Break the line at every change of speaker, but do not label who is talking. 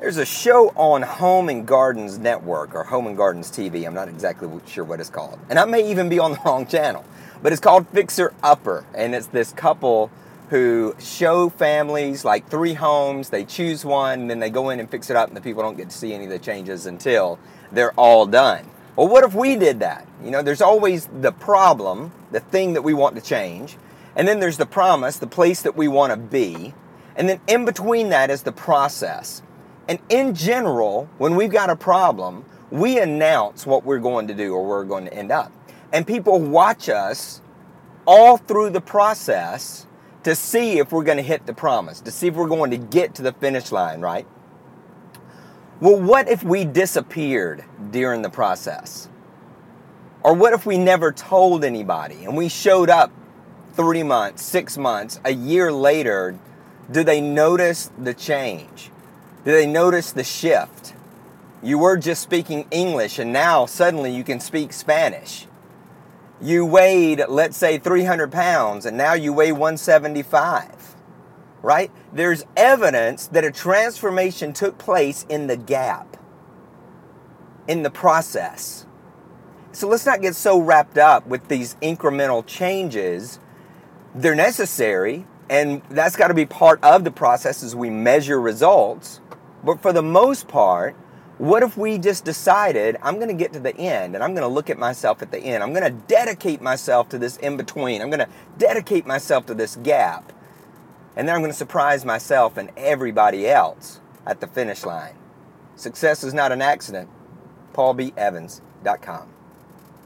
There's a show on Home and Gardens Network or Home and Gardens TV. I'm not exactly sure what it's called. And I may even be on the wrong channel. But it's called Fixer Upper. And it's this couple who show families like three homes. They choose one, then they go in and fix it up, and the people don't get to see any of the changes until they're all done. Well, what if we did that? You know, there's always the problem, the thing that we want to change, and then there's the promise, the place that we want to be, and then in between that is the process. And in general, when we've got a problem, we announce what we're going to do or where we're going to end up. And people watch us all through the process to see if we're going to hit the promise, to see if we're going to get to the finish line, right? Well, what if we disappeared during the process? Or what if we never told anybody and we showed up three months, six months, a year later? Do they notice the change? Do they notice the shift? You were just speaking English and now suddenly you can speak Spanish. You weighed, let's say, 300 pounds and now you weigh 175 right? There's evidence that a transformation took place in the gap, in the process. So let's not get so wrapped up with these incremental changes. They're necessary, and that's got to be part of the process as we measure results. But for the most part, what if we just decided I'm going to get to the end and I'm going to look at myself at the end? I'm going to dedicate myself to this in between. I'm going to dedicate myself to this gap. And then I'm going to surprise myself and everybody else at the finish line. Success is not an accident. PaulBEvans.com.